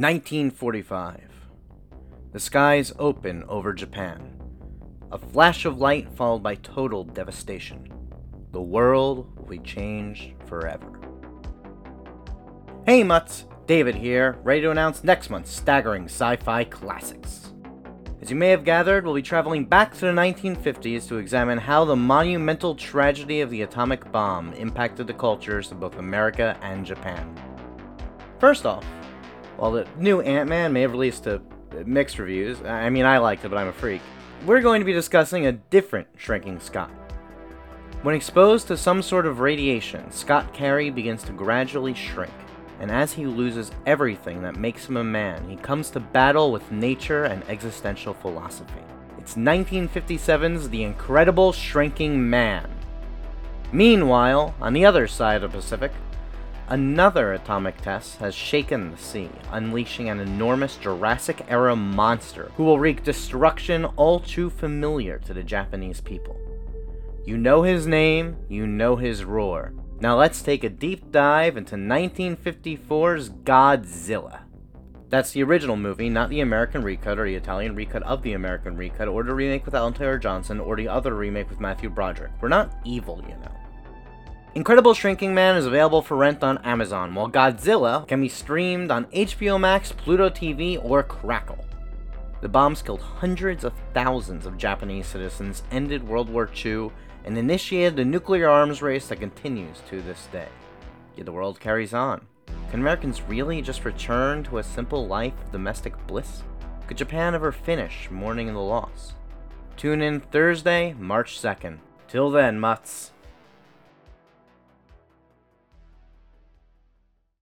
1945. The skies open over Japan. A flash of light followed by total devastation. The world will be changed forever. Hey Mutts, David here, ready to announce next month's staggering sci fi classics. As you may have gathered, we'll be traveling back to the 1950s to examine how the monumental tragedy of the atomic bomb impacted the cultures of both America and Japan. First off, while the new Ant Man may have released to mixed reviews, I mean, I liked it, but I'm a freak, we're going to be discussing a different shrinking Scott. When exposed to some sort of radiation, Scott Carey begins to gradually shrink, and as he loses everything that makes him a man, he comes to battle with nature and existential philosophy. It's 1957's The Incredible Shrinking Man. Meanwhile, on the other side of the Pacific, Another atomic test has shaken the sea, unleashing an enormous Jurassic era monster who will wreak destruction all too familiar to the Japanese people. You know his name, you know his roar. Now let's take a deep dive into 1954's Godzilla. That's the original movie, not the American recut or the Italian recut of the American recut, or the remake with Aaron Taylor Johnson, or the other remake with Matthew Broderick. We're not evil, you know. Incredible Shrinking Man is available for rent on Amazon, while Godzilla can be streamed on HBO Max, Pluto TV, or Crackle. The bombs killed hundreds of thousands of Japanese citizens, ended World War II, and initiated the nuclear arms race that continues to this day. Yet the world carries on. Can Americans really just return to a simple life of domestic bliss? Could Japan ever finish mourning the loss? Tune in Thursday, March 2nd. Till then, mutts.